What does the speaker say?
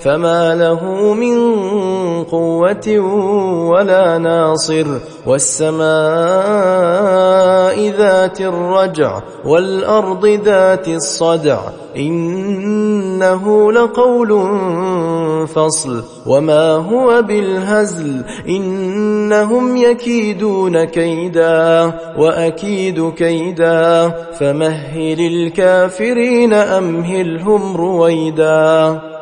فما له من قوة ولا ناصر. والسماء ذات الرجع والأرض ذات الصدع إنه لقول فصل. وما هو بالهزل إنهم يكيدون كيدا وأكيد كيدا فمهل الكافرين أمهلهم رويدا